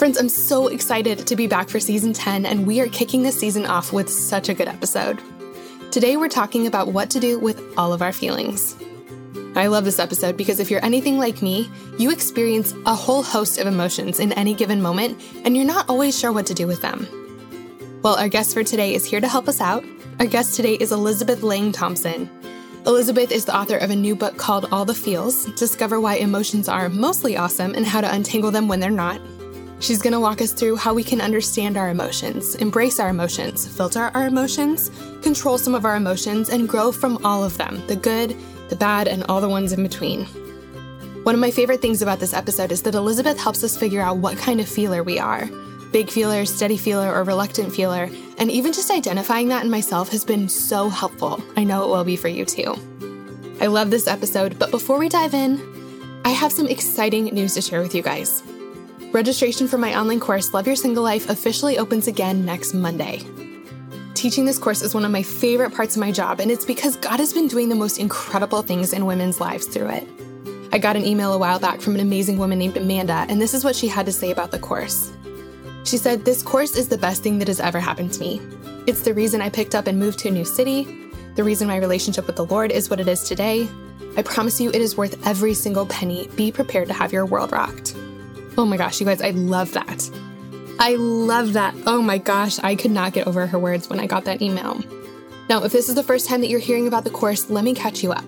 Friends, I'm so excited to be back for season 10, and we are kicking this season off with such a good episode. Today, we're talking about what to do with all of our feelings. I love this episode because if you're anything like me, you experience a whole host of emotions in any given moment, and you're not always sure what to do with them. Well, our guest for today is here to help us out. Our guest today is Elizabeth Laing Thompson. Elizabeth is the author of a new book called All the Feels Discover Why Emotions Are Mostly Awesome and How to Untangle Them When They're Not. She's going to walk us through how we can understand our emotions, embrace our emotions, filter our emotions, control some of our emotions, and grow from all of them the good, the bad, and all the ones in between. One of my favorite things about this episode is that Elizabeth helps us figure out what kind of feeler we are big feeler, steady feeler, or reluctant feeler. And even just identifying that in myself has been so helpful. I know it will be for you too. I love this episode, but before we dive in, I have some exciting news to share with you guys. Registration for my online course, Love Your Single Life, officially opens again next Monday. Teaching this course is one of my favorite parts of my job, and it's because God has been doing the most incredible things in women's lives through it. I got an email a while back from an amazing woman named Amanda, and this is what she had to say about the course. She said, This course is the best thing that has ever happened to me. It's the reason I picked up and moved to a new city, the reason my relationship with the Lord is what it is today. I promise you, it is worth every single penny. Be prepared to have your world rocked. Oh my gosh, you guys, I love that. I love that. Oh my gosh, I could not get over her words when I got that email. Now, if this is the first time that you're hearing about the course, let me catch you up.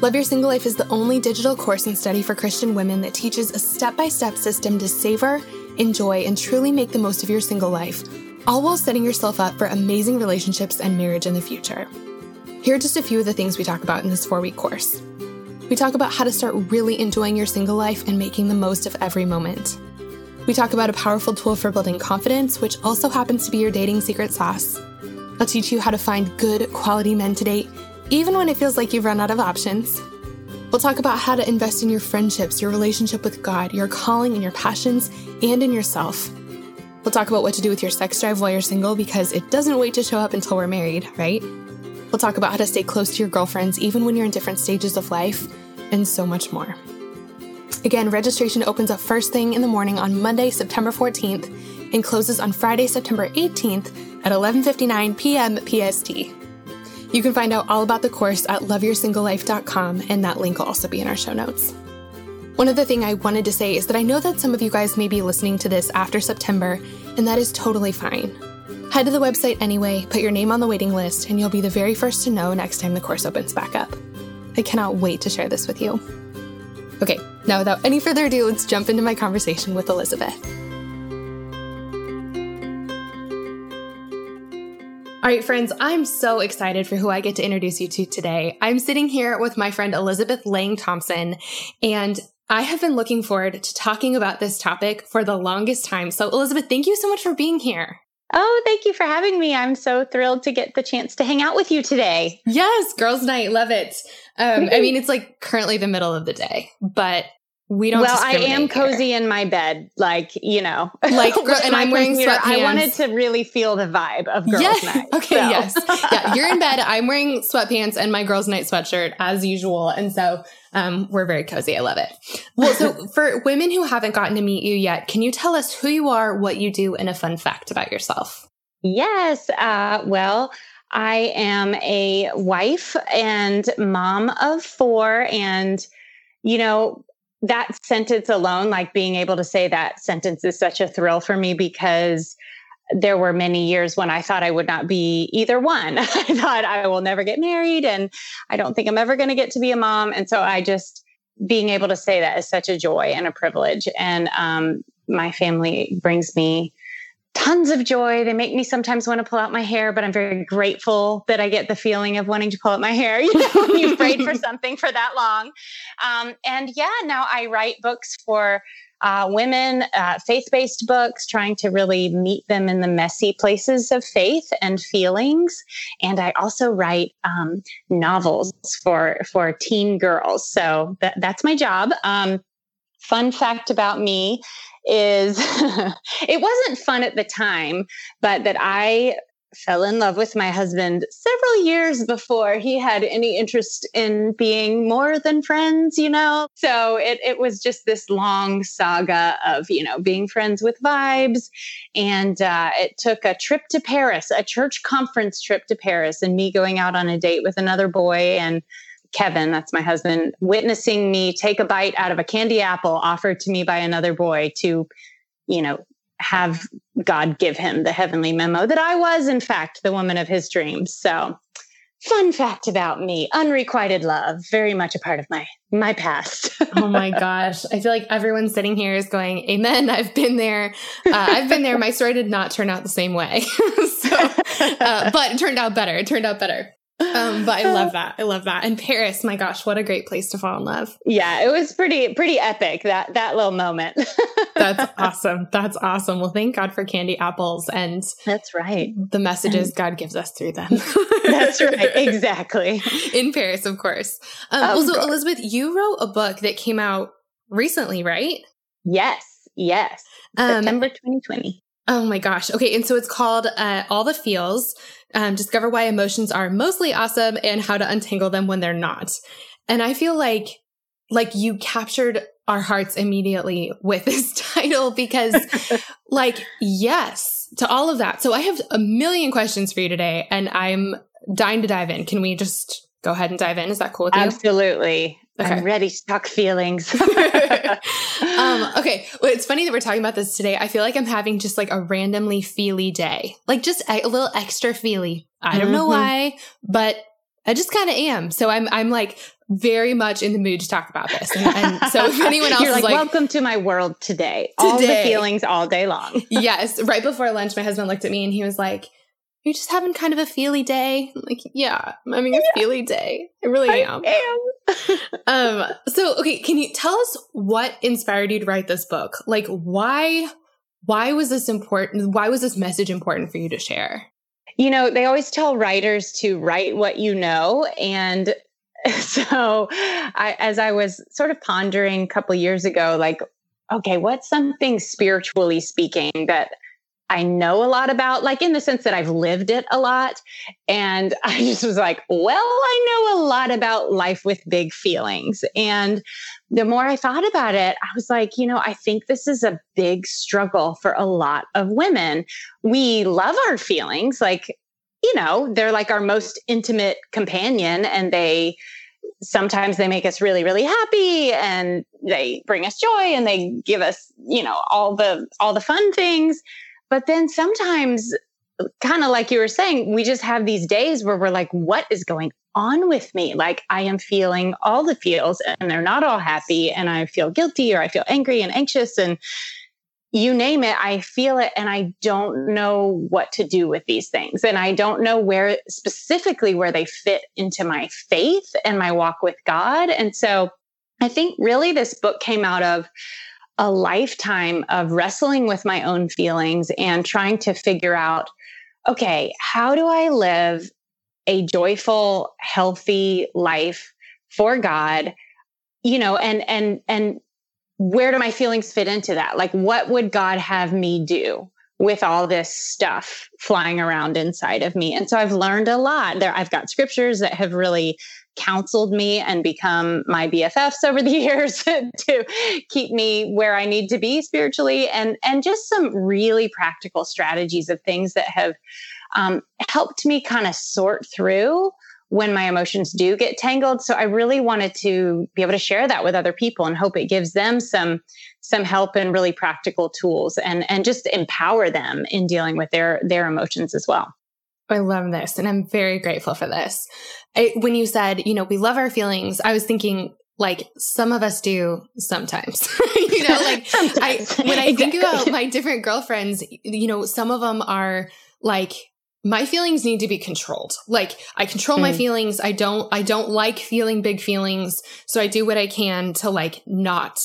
Love Your Single Life is the only digital course and study for Christian women that teaches a step by step system to savor, enjoy, and truly make the most of your single life, all while setting yourself up for amazing relationships and marriage in the future. Here are just a few of the things we talk about in this four week course. We talk about how to start really enjoying your single life and making the most of every moment. We talk about a powerful tool for building confidence, which also happens to be your dating secret sauce. I'll teach you how to find good, quality men to date, even when it feels like you've run out of options. We'll talk about how to invest in your friendships, your relationship with God, your calling and your passions, and in yourself. We'll talk about what to do with your sex drive while you're single because it doesn't wait to show up until we're married, right? We'll talk about how to stay close to your girlfriends even when you're in different stages of life, and so much more. Again, registration opens up first thing in the morning on Monday, September 14th, and closes on Friday, September 18th at 11:59 p.m. PST. You can find out all about the course at loveyoursinglelife.com, and that link will also be in our show notes. One other thing I wanted to say is that I know that some of you guys may be listening to this after September, and that is totally fine. Head to the website anyway, put your name on the waiting list, and you'll be the very first to know next time the course opens back up. I cannot wait to share this with you. Okay, now without any further ado, let's jump into my conversation with Elizabeth. All right, friends, I'm so excited for who I get to introduce you to today. I'm sitting here with my friend Elizabeth Laing Thompson, and I have been looking forward to talking about this topic for the longest time. So, Elizabeth, thank you so much for being here. Oh, thank you for having me. I'm so thrilled to get the chance to hang out with you today. Yes, girls' night. Love it. Um, I mean, it's like currently the middle of the day, but we don't. Well, I am cozy in my bed, like you know, like, and I'm wearing sweatpants. I wanted to really feel the vibe of girls' yeah. night. Okay, so. yes, yeah. You're in bed. I'm wearing sweatpants and my girls' night sweatshirt as usual, and so um, we're very cozy. I love it. Well, so for women who haven't gotten to meet you yet, can you tell us who you are, what you do, and a fun fact about yourself? Yes. Uh, well. I am a wife and mom of four, and you know, that sentence alone, like being able to say that sentence is such a thrill for me because there were many years when I thought I would not be either one. I thought I will never get married and I don't think I'm ever going to get to be a mom. And so I just, being able to say that is such a joy and a privilege. And um, my family brings me tons of joy. They make me sometimes want to pull out my hair, but I'm very grateful that I get the feeling of wanting to pull out my hair. You know, you've prayed for something for that long. Um, and yeah, now I write books for uh, women, uh, faith based books, trying to really meet them in the messy places of faith and feelings. And I also write um, novels for for teen girls. So that, that's my job. Um, fun fact about me is it wasn't fun at the time, but that I fell in love with my husband several years before he had any interest in being more than friends, you know? So it, it was just this long saga of, you know, being friends with vibes. And uh, it took a trip to Paris, a church conference trip to Paris, and me going out on a date with another boy and Kevin, that's my husband, witnessing me take a bite out of a candy apple offered to me by another boy to, you know, have God give him the heavenly memo that I was, in fact, the woman of his dreams. So, fun fact about me unrequited love very much a part of my my past. Oh my gosh. I feel like everyone sitting here is going amen i've been there. Uh, i've been there. My story did not turn out the same way. So uh, but it turned out better. It turned out better um, but I love that. I love that. And Paris, my gosh, what a great place to fall in love. Yeah, it was pretty pretty epic that that little moment. That's awesome. That's awesome. Well, thank God for candy apples and That's right. The messages God gives us through them. That's right. Exactly. In Paris, of course. Um, of well, so course. Elizabeth, you wrote a book that came out recently, right? Yes. Yes. Um, September 2020. Oh my gosh. Okay. And so it's called uh, All the Feels um, Discover Why Emotions Are Mostly Awesome and How to Untangle Them When They're Not. And I feel like, like you captured our hearts immediately with this title because, like, yes to all of that. So I have a million questions for you today and I'm dying to dive in. Can we just go ahead and dive in? Is that cool with you? Absolutely. Okay. I'm ready to talk feelings. um, okay. Well, it's funny that we're talking about this today. I feel like I'm having just like a randomly feely day, like just a, a little extra feely. I don't mm-hmm. know why, but I just kind of am. So I'm, I'm like very much in the mood to talk about this. And, and so if anyone else You're like, like, welcome to my world today, today, all the feelings all day long. yes. Right before lunch, my husband looked at me and he was like, you're just having kind of a feely day. I'm like, yeah, I'm having a yeah. feely day. I really I am. am. um, so okay, can you tell us what inspired you to write this book? Like why why was this important? Why was this message important for you to share? You know, they always tell writers to write what you know. And so I, as I was sort of pondering a couple years ago, like, okay, what's something spiritually speaking that I know a lot about, like in the sense that I've lived it a lot. And I just was like, well, I know a lot about life with big feelings. And the more I thought about it, I was like, you know, I think this is a big struggle for a lot of women. We love our feelings. Like, you know, they're like our most intimate companion and they, sometimes they make us really really happy and they bring us joy and they give us you know all the all the fun things but then sometimes, kind of like you were saying, we just have these days where we're like, what is going on with me? Like, I am feeling all the feels and they're not all happy. And I feel guilty or I feel angry and anxious and you name it, I feel it and I don't know what to do with these things. And I don't know where specifically where they fit into my faith and my walk with God. And so I think really this book came out of a lifetime of wrestling with my own feelings and trying to figure out okay, how do I live a joyful, healthy life for God? You know, and and and where do my feelings fit into that? Like what would God have me do? with all this stuff flying around inside of me. And so I've learned a lot there. I've got scriptures that have really counseled me and become my BFFs over the years to keep me where I need to be spiritually and and just some really practical strategies of things that have um, helped me kind of sort through when my emotions do get tangled. So i really wanted to be able to share that with other people and hope it gives them some some help and really practical tools and and just empower them in dealing with their their emotions as well I love this and I'm very grateful for this. I, when you said, you know, we love our feelings, I was thinking like some of us do sometimes. you know, like I when I think about my different girlfriends, you know, some of them are like my feelings need to be controlled. Like I control mm. my feelings. I don't I don't like feeling big feelings, so I do what I can to like not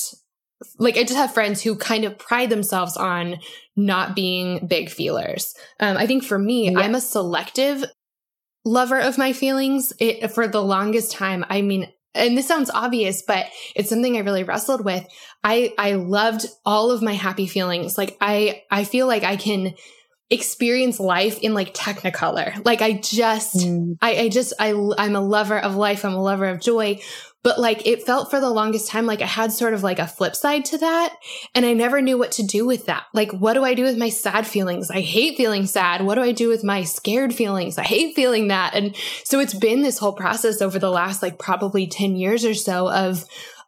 like I just have friends who kind of pride themselves on not being big feelers. Um, I think for me, yeah. I'm a selective lover of my feelings. It for the longest time. I mean, and this sounds obvious, but it's something I really wrestled with. I I loved all of my happy feelings. Like I I feel like I can experience life in like technicolor. Like I just mm. I I just I I'm a lover of life. I'm a lover of joy. But like it felt for the longest time like I had sort of like a flip side to that. And I never knew what to do with that. Like, what do I do with my sad feelings? I hate feeling sad. What do I do with my scared feelings? I hate feeling that. And so it's been this whole process over the last like probably 10 years or so of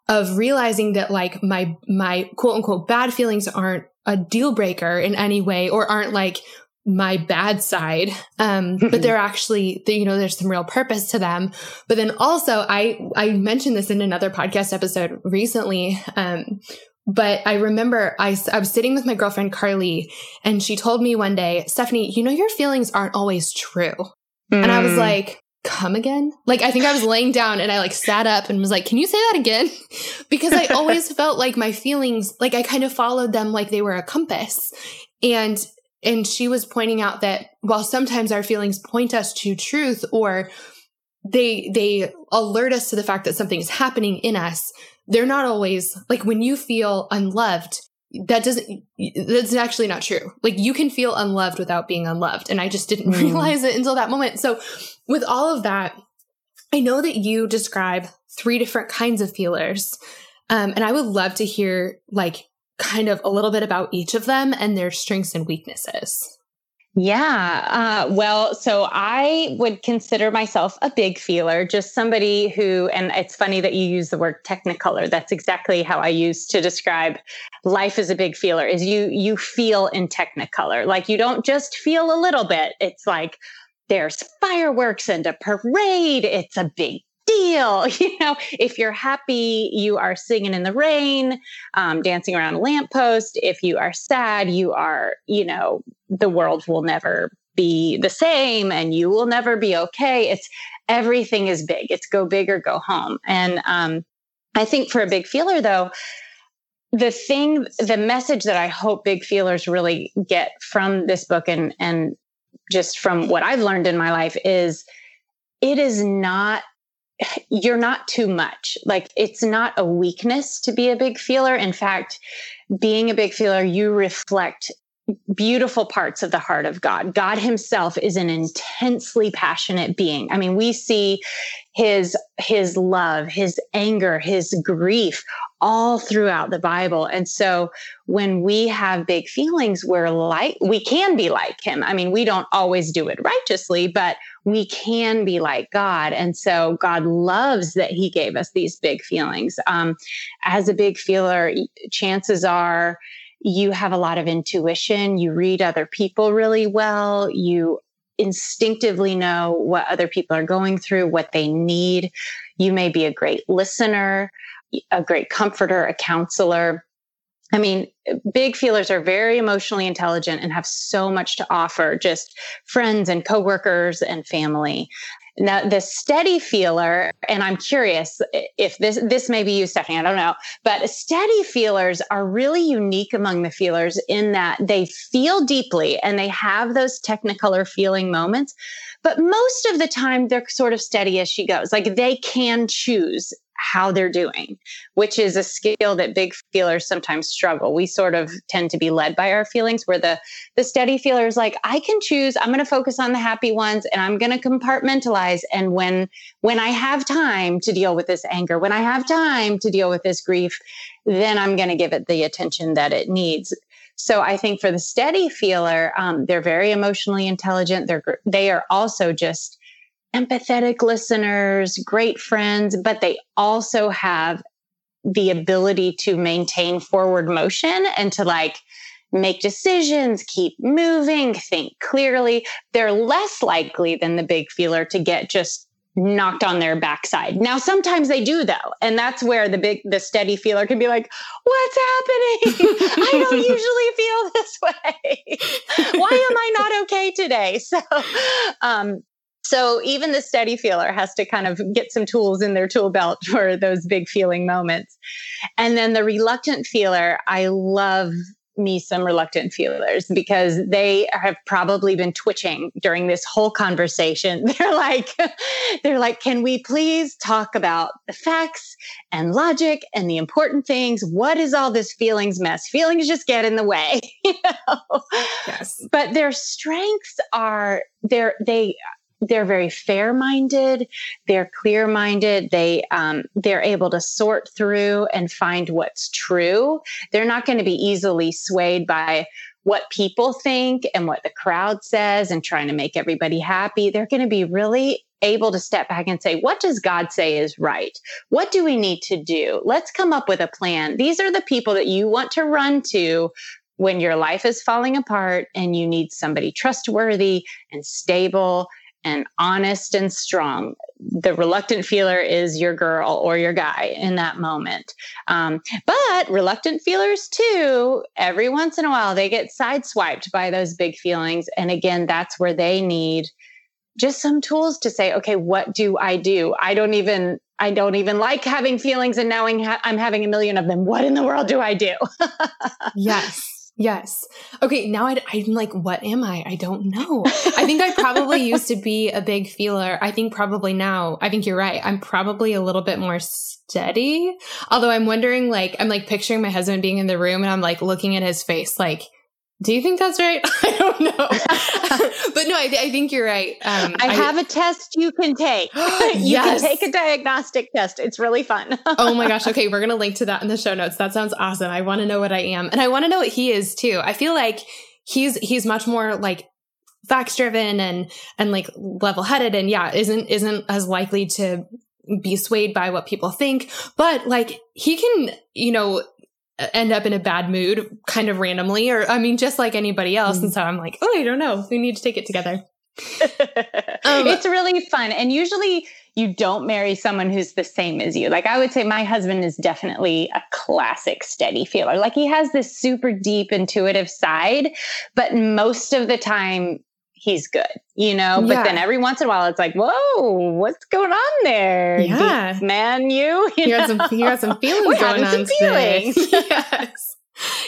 of realizing that like my my quote unquote bad feelings aren't a deal breaker in any way or aren't like my bad side. Um, but they're actually, you know, there's some real purpose to them. But then also I, I mentioned this in another podcast episode recently. Um, but I remember I, I was sitting with my girlfriend Carly and she told me one day, Stephanie, you know, your feelings aren't always true. Mm. And I was mm. like, come again? Like, I think I was laying down and I like sat up and was like, can you say that again? because I always felt like my feelings, like I kind of followed them like they were a compass. And and she was pointing out that while sometimes our feelings point us to truth or they they alert us to the fact that something is happening in us they're not always like when you feel unloved that doesn't that's actually not true. Like you can feel unloved without being unloved. And i just didn't mm. realize it until that moment. So with all of that i know that you describe three different kinds of feelers. Um, and i would love to hear like kind of a little bit about each of them and their strengths and weaknesses. Yeah. Uh, well, so I would consider myself a big feeler, just somebody who, and it's funny that you use the word technicolor. That's exactly how I use to describe life as a big feeler is you, you feel in technicolor. Like you don't just feel a little bit. It's like, there's fireworks and a parade. It's a big deal. You know, if you're happy, you are singing in the rain, um, dancing around a lamppost. If you are sad, you are, you know, the world will never be the same and you will never be okay. It's everything is big. It's go big or go home. And um, I think for a big feeler, though, the thing, the message that I hope big feelers really get from this book and and just from what I've learned in my life is it is not you're not too much. Like it's not a weakness to be a big feeler. In fact, being a big feeler, you reflect beautiful parts of the heart of God. God himself is an intensely passionate being. I mean, we see his his love, his anger, his grief all throughout the Bible. And so when we have big feelings, we're like we can be like him. I mean, we don't always do it righteously, but we can be like God. And so God loves that He gave us these big feelings. Um, as a big feeler, chances are you have a lot of intuition. You read other people really well. You instinctively know what other people are going through, what they need. You may be a great listener, a great comforter, a counselor. I mean, big feelers are very emotionally intelligent and have so much to offer just friends and coworkers and family. Now, the steady feeler, and I'm curious if this this may be you, Stephanie. I don't know, but steady feelers are really unique among the feelers in that they feel deeply and they have those technicolor feeling moments. But most of the time, they're sort of steady as she goes. Like they can choose how they're doing, which is a skill that big feelers sometimes struggle. We sort of tend to be led by our feelings where the the steady feeler is like, I can choose, I'm going to focus on the happy ones and I'm going to compartmentalize and when when I have time to deal with this anger, when I have time to deal with this grief, then I'm going to give it the attention that it needs. So I think for the steady feeler, um, they're very emotionally intelligent. They're they are also just empathetic listeners, great friends, but they also have the ability to maintain forward motion and to like make decisions, keep moving, think clearly. They're less likely than the big feeler to get just knocked on their backside. Now sometimes they do though, and that's where the big the steady feeler can be like, "What's happening? I don't usually feel this way. Why am I not okay today?" So, um So even the steady feeler has to kind of get some tools in their tool belt for those big feeling moments. And then the reluctant feeler, I love me some reluctant feelers because they have probably been twitching during this whole conversation. They're like, they're like, can we please talk about the facts and logic and the important things? What is all this feelings mess? Feelings just get in the way, you know? Yes. But their strengths are they're they they're very fair minded they're clear minded they um, they're able to sort through and find what's true. They're not going to be easily swayed by what people think and what the crowd says and trying to make everybody happy. They're going to be really able to step back and say what does god say is right? What do we need to do? Let's come up with a plan. These are the people that you want to run to when your life is falling apart and you need somebody trustworthy and stable and honest and strong. The reluctant feeler is your girl or your guy in that moment. Um, but reluctant feelers, too, every once in a while, they get sideswiped by those big feelings. And again, that's where they need just some tools to say, okay, what do I do? I don't even. I don't even like having feelings and ha- I'm having a million of them. What in the world do I do? yes. Yes. Okay. Now I, am like, what am I? I don't know. I think I probably used to be a big feeler. I think probably now, I think you're right. I'm probably a little bit more steady. Although I'm wondering, like, I'm like picturing my husband being in the room and I'm like looking at his face, like, do you think that's right? I don't know. but no, I, th- I, think you're right. Um, I, I have a test you can take. you yes. can take a diagnostic test. It's really fun. oh my gosh. Okay. We're going to link to that in the show notes. That sounds awesome. I want to know what I am. And I want to know what he is too. I feel like he's, he's much more like facts driven and, and like level headed and yeah, isn't, isn't as likely to be swayed by what people think. But like he can, you know, end up in a bad mood kind of randomly or I mean just like anybody else. Mm. And so I'm like, oh, I don't know. We need to take it together. um, it's really fun. And usually you don't marry someone who's the same as you. Like I would say my husband is definitely a classic steady feeler. Like he has this super deep intuitive side, but most of the time he's good, you know? But then every once in a while, it's like, whoa, what's going on there? Yeah. Deep man, you? you, you got some, you got some feelings We're going on. feelings. yes.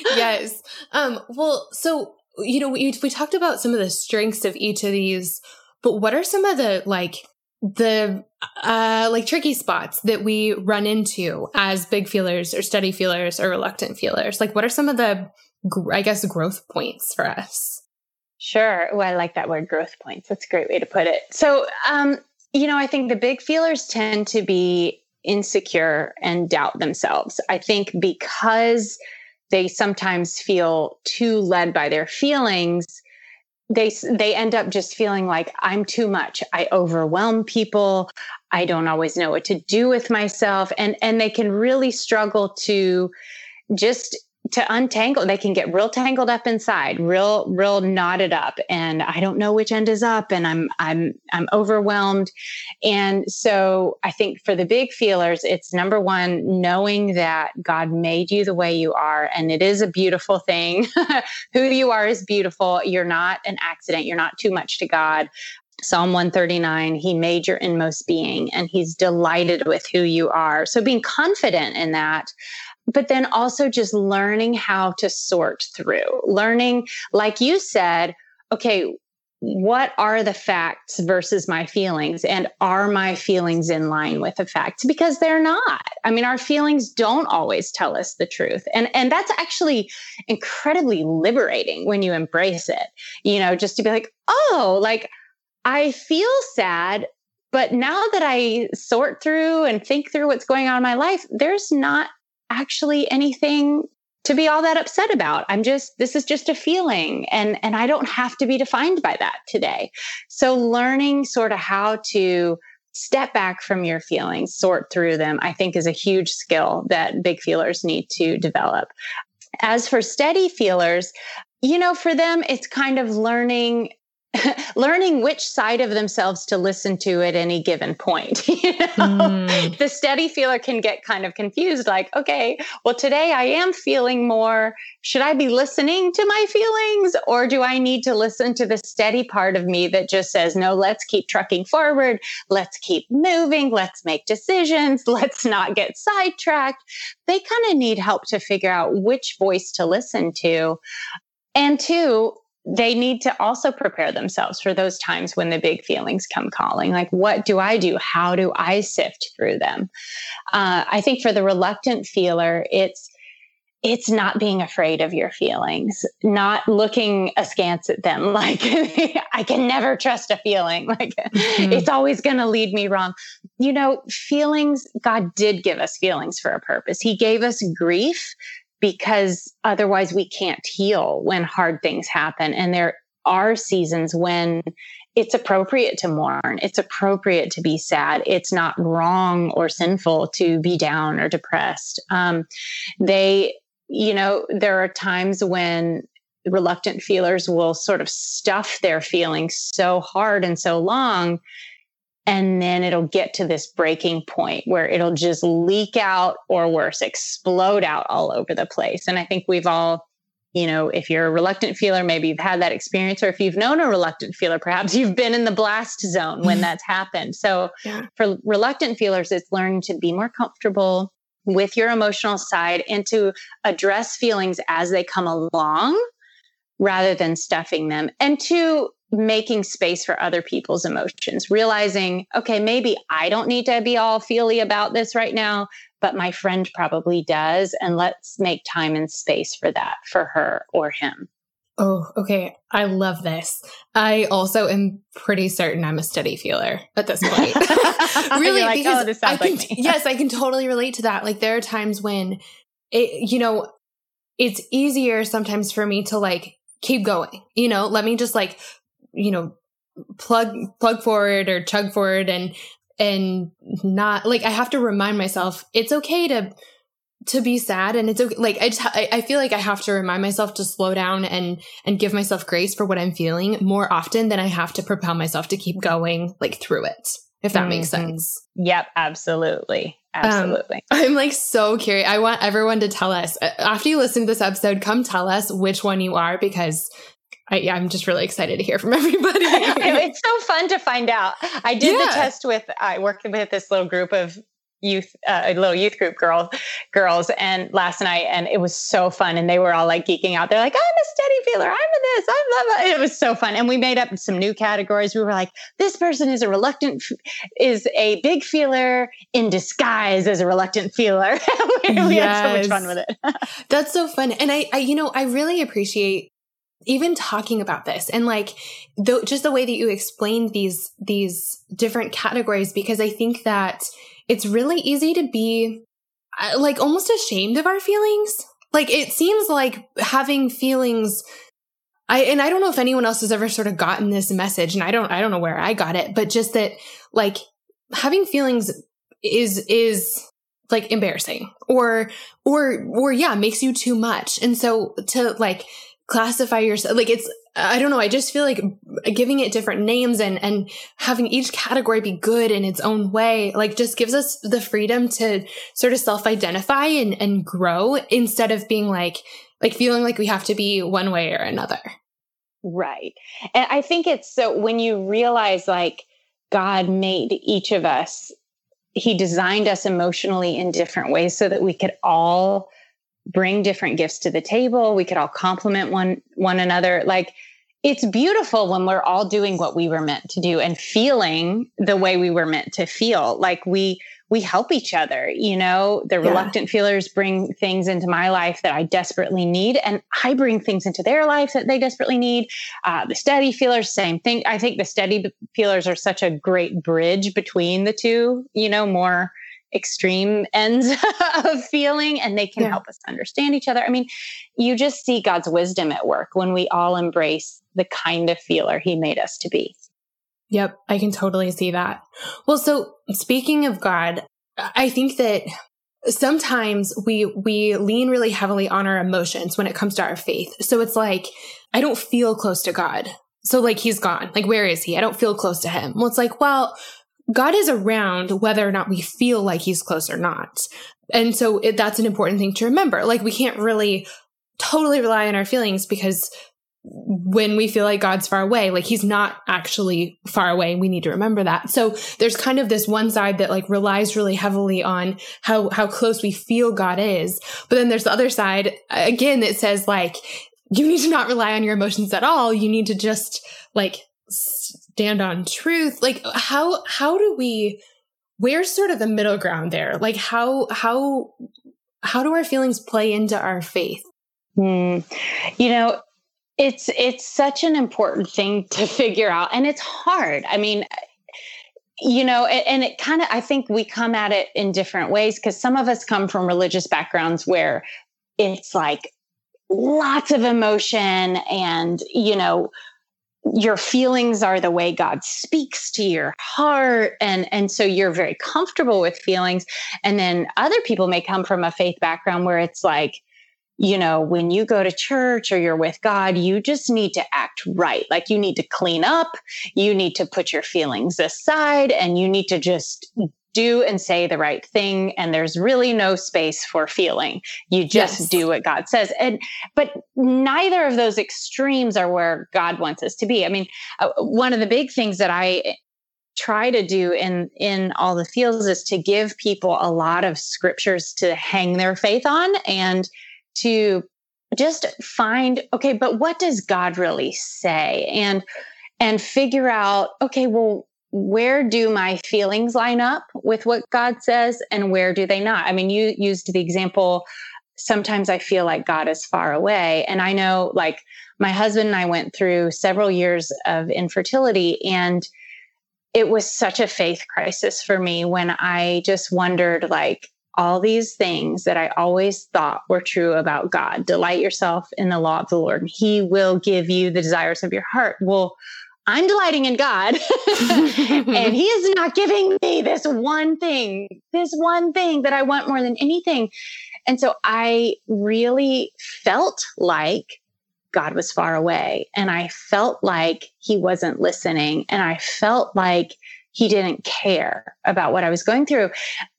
yes. Um, well, so, you know, we, we talked about some of the strengths of each of these, but what are some of the, like, the uh like tricky spots that we run into as big feelers or steady feelers or reluctant feelers like what are some of the i guess growth points for us Sure. Well, I like that word growth points. That's a great way to put it. So, um, you know, I think the big feelers tend to be insecure and doubt themselves. I think because they sometimes feel too led by their feelings, they they end up just feeling like I'm too much. I overwhelm people. I don't always know what to do with myself and and they can really struggle to just to untangle they can get real tangled up inside real real knotted up and i don't know which end is up and i'm i'm i'm overwhelmed. And so i think for the big feelers it's number one knowing that god made you the way you are and it is a beautiful thing. Who you are is beautiful. You're not an accident. You're not too much to god. Psalm 139, he made your inmost being and he's delighted with who you are. So being confident in that but then also just learning how to sort through, learning, like you said, okay, what are the facts versus my feelings? And are my feelings in line with the facts? Because they're not. I mean, our feelings don't always tell us the truth. And, and that's actually incredibly liberating when you embrace it, you know, just to be like, oh, like I feel sad, but now that I sort through and think through what's going on in my life, there's not actually anything to be all that upset about. I'm just this is just a feeling and and I don't have to be defined by that today. So learning sort of how to step back from your feelings, sort through them, I think is a huge skill that big feelers need to develop. As for steady feelers, you know, for them it's kind of learning learning which side of themselves to listen to at any given point. You know? mm. The steady feeler can get kind of confused like, okay, well, today I am feeling more. Should I be listening to my feelings or do I need to listen to the steady part of me that just says, no, let's keep trucking forward. Let's keep moving. Let's make decisions. Let's not get sidetracked. They kind of need help to figure out which voice to listen to. And two, they need to also prepare themselves for those times when the big feelings come calling. Like, what do I do? How do I sift through them? Uh, I think for the reluctant feeler, it's it's not being afraid of your feelings, not looking askance at them. Like, I can never trust a feeling. Like, mm-hmm. it's always going to lead me wrong. You know, feelings, God did give us feelings for a purpose. He gave us grief because otherwise we can't heal when hard things happen. And there are seasons when it's appropriate to mourn. It's appropriate to be sad. It's not wrong or sinful to be down or depressed. Um, they, you know, there are times when reluctant feelers will sort of stuff their feelings so hard and so long and then it'll get to this breaking point where it'll just leak out or worse explode out all over the place. And i think we've all you know if you're a reluctant feeler maybe you've had that experience or if you've known a reluctant feeler perhaps you've been in the blast zone when that's happened. So yeah. for reluctant feelers it's learning to be more comfortable with your emotional side and to address feelings as they come along rather than stuffing them. And to making space for other people's emotions, realizing, okay, maybe I don't need to be all feely about this right now, but my friend probably does. And let's make time and space for that for her or him. Oh, okay. I love this. I also am pretty certain I'm a steady feeler at this point. really, like, oh, because oh, this sounds I can, like yes, I can totally relate to that. Like there are times when it, you know, it's easier sometimes for me to like keep going. You know, let me just like you know, plug plug forward or chug forward and and not like I have to remind myself it's okay to to be sad and it's okay like I just I, I feel like I have to remind myself to slow down and and give myself grace for what I'm feeling more often than I have to propel myself to keep going like through it if that mm-hmm. makes sense. Yep, absolutely. Absolutely. Um, I'm like so curious. I want everyone to tell us after you listen to this episode, come tell us which one you are because I, am just really excited to hear from everybody. it's so fun to find out. I did yeah. the test with, I worked with this little group of youth, uh, a little youth group girl, girls, and last night, and it was so fun. And they were all like geeking out. They're like, I'm a steady feeler. I'm a this. I'm blah. It was so fun. And we made up some new categories. We were like, this person is a reluctant, is a big feeler in disguise as a reluctant feeler. we, yes. had so much fun with it. That's so fun. And I, I, you know, I really appreciate even talking about this and like the, just the way that you explained these these different categories because i think that it's really easy to be uh, like almost ashamed of our feelings. Like it seems like having feelings i and i don't know if anyone else has ever sort of gotten this message and i don't i don't know where i got it but just that like having feelings is is like embarrassing or or or yeah makes you too much. And so to like classify yourself like it's i don't know i just feel like giving it different names and and having each category be good in its own way like just gives us the freedom to sort of self-identify and and grow instead of being like like feeling like we have to be one way or another. Right. And i think it's so when you realize like god made each of us he designed us emotionally in different ways so that we could all bring different gifts to the table. We could all complement one one another. Like it's beautiful when we're all doing what we were meant to do and feeling the way we were meant to feel. Like we we help each other, you know. The yeah. reluctant feelers bring things into my life that I desperately need, and I bring things into their life that they desperately need. Uh, the steady feelers, same thing. I think the steady feelers are such a great bridge between the two. You know, more extreme ends of feeling and they can yeah. help us understand each other. I mean, you just see God's wisdom at work when we all embrace the kind of feeler he made us to be. Yep, I can totally see that. Well, so speaking of God, I think that sometimes we we lean really heavily on our emotions when it comes to our faith. So it's like I don't feel close to God So like he's gone. Like where is he? I don't feel close to him. Well, it's like, well, God is around whether or not we feel like he's close or not. And so it, that's an important thing to remember. Like we can't really totally rely on our feelings because when we feel like God's far away, like he's not actually far away. We need to remember that. So there's kind of this one side that like relies really heavily on how, how close we feel God is. But then there's the other side again that says like, you need to not rely on your emotions at all. You need to just like stand on truth. Like how, how do we, where's sort of the middle ground there? Like how, how, how do our feelings play into our faith? Mm, you know, it's it's such an important thing to figure out and it's hard. I mean, you know, and it kind of I think we come at it in different ways because some of us come from religious backgrounds where it's like lots of emotion and, you know, your feelings are the way God speaks to your heart and and so you're very comfortable with feelings and then other people may come from a faith background where it's like you know, when you go to church or you're with God, you just need to act right. Like you need to clean up, you need to put your feelings aside, and you need to just do and say the right thing and there's really no space for feeling. You just yes. do what god says. And but neither of those extremes are where god wants us to be. I mean uh, one of the big things that i try to do in in all the feels is to give people a lot of scriptures to hang their faith on and to just find okay but what does god really say? And and figure out okay well where do my feelings line up with what god says and where do they not i mean you used the example sometimes i feel like god is far away and i know like my husband and i went through several years of infertility and it was such a faith crisis for me when i just wondered like all these things that I always thought were true about God. Delight yourself in the law of the Lord. and He will give you the desires of your heart. Well, I'm delighting in God, and He is not giving me this one thing, this one thing that I want more than anything. And so I really felt like God was far away, and I felt like He wasn't listening, and I felt like he didn't care about what I was going through.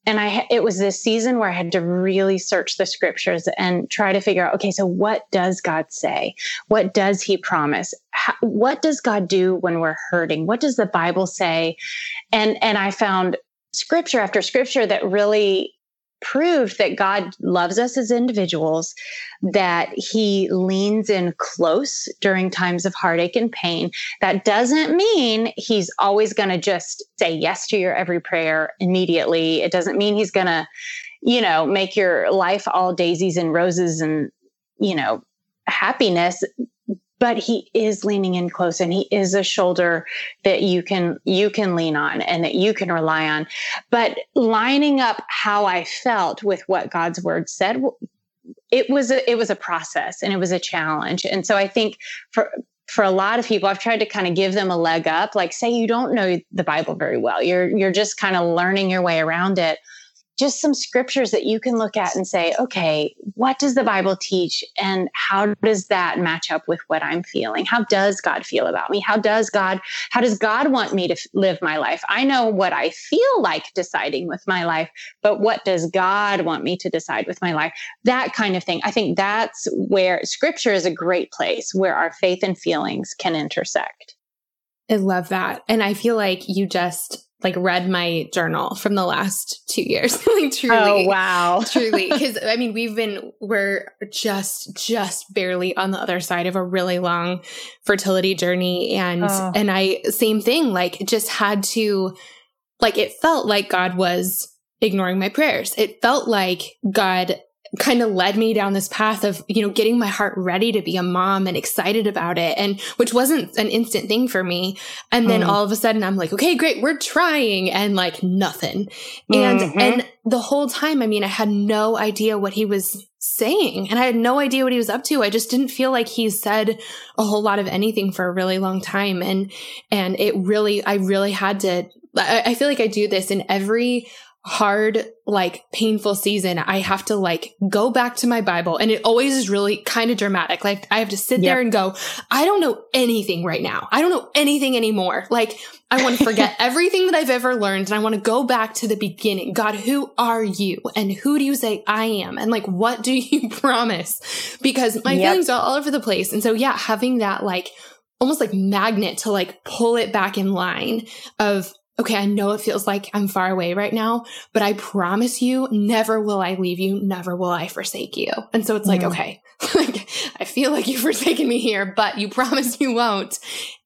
And I, it was this season where I had to really search the scriptures and try to figure out, okay, so what does God say? What does he promise? How, what does God do when we're hurting? What does the Bible say? And, and I found scripture after scripture that really proved that God loves us as individuals, that he leans in close during times of heartache and pain. That doesn't mean he's always going to just say yes to your every prayer immediately. It doesn't mean he's going to, you know, make your life all daisies and roses and, you know, happiness but he is leaning in close and he is a shoulder that you can you can lean on and that you can rely on. But lining up how i felt with what god's word said it was a it was a process and it was a challenge. And so i think for for a lot of people i've tried to kind of give them a leg up like say you don't know the bible very well. You're you're just kind of learning your way around it just some scriptures that you can look at and say, okay, what does the Bible teach? And how does that match up with what I'm feeling? How does God feel about me? How does God, how does God want me to live my life? I know what I feel like deciding with my life, but what does God want me to decide with my life? That kind of thing. I think that's where scripture is a great place where our faith and feelings can intersect. I love that. And I feel like you just like read my journal from the last two years. like truly. Oh wow. truly. Cause I mean, we've been, we're just, just barely on the other side of a really long fertility journey. And, oh. and I, same thing, like just had to, like, it felt like God was ignoring my prayers. It felt like God kind of led me down this path of, you know, getting my heart ready to be a mom and excited about it. And which wasn't an instant thing for me. And then mm. all of a sudden I'm like, okay, great. We're trying and like nothing. And, mm-hmm. and the whole time, I mean, I had no idea what he was saying and I had no idea what he was up to. I just didn't feel like he said a whole lot of anything for a really long time. And, and it really, I really had to, I, I feel like I do this in every hard, like painful season, I have to like go back to my Bible and it always is really kind of dramatic. Like I have to sit yep. there and go, I don't know anything right now. I don't know anything anymore. Like I want to forget everything that I've ever learned and I want to go back to the beginning. God, who are you? And who do you say I am? And like, what do you promise? Because my yep. feelings are all over the place. And so yeah, having that like, almost like magnet to like pull it back in line of okay, I know it feels like I'm far away right now, but I promise you, never will I leave you. Never will I forsake you. And so it's like, mm-hmm. okay, like I feel like you've forsaken me here, but you promise you won't.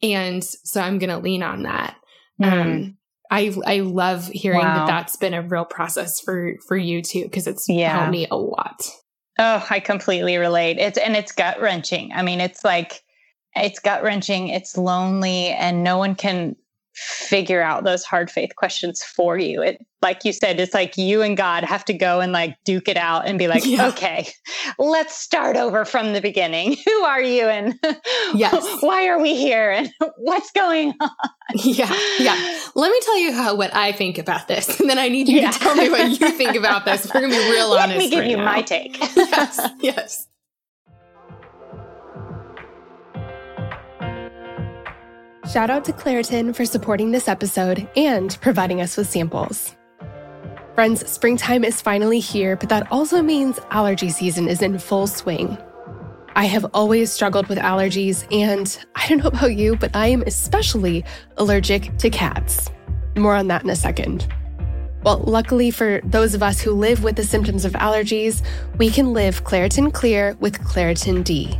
And so I'm going to lean on that. Mm. Um, I, I love hearing wow. that that's been a real process for, for you too, because it's yeah. helped me a lot. Oh, I completely relate. It's, and it's gut wrenching. I mean, it's like, it's gut wrenching. It's lonely and no one can figure out those hard faith questions for you. It like you said, it's like you and God have to go and like duke it out and be like, yeah. okay, let's start over from the beginning. Who are you and yes. why are we here and what's going on? Yeah. Yeah. Let me tell you how what I think about this. And then I need you yeah. to tell me what you think about this. We're gonna be real Let honest. Let me give right you now. my take. yes. Yes. Shout out to Claritin for supporting this episode and providing us with samples. Friends, springtime is finally here, but that also means allergy season is in full swing. I have always struggled with allergies, and I don't know about you, but I am especially allergic to cats. More on that in a second. Well, luckily for those of us who live with the symptoms of allergies, we can live Claritin Clear with Claritin D.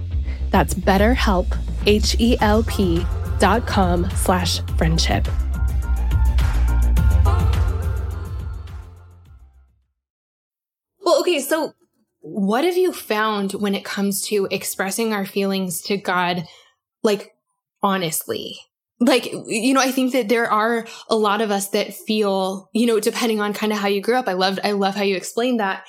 That's betterhelp, H-E-L-P dot com slash friendship. Well, okay, so what have you found when it comes to expressing our feelings to God, like honestly? like you know i think that there are a lot of us that feel you know depending on kind of how you grew up i loved i love how you explained that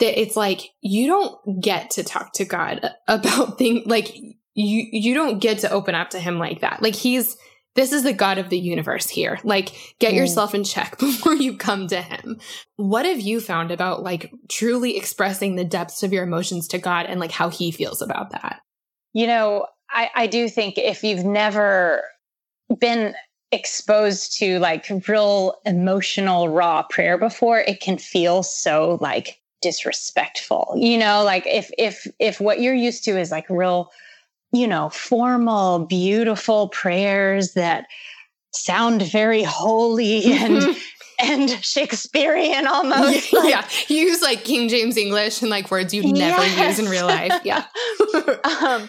that it's like you don't get to talk to god about things like you you don't get to open up to him like that. Like he's this is the god of the universe here. Like get mm. yourself in check before you come to him. What have you found about like truly expressing the depths of your emotions to god and like how he feels about that? You know i i do think if you've never been exposed to like real emotional raw prayer before it can feel so like disrespectful you know like if if if what you're used to is like real you know formal beautiful prayers that sound very holy and and Shakespearean almost. Like, yeah, use like King James English and like words you'd never yes. use in real life. Yeah. um,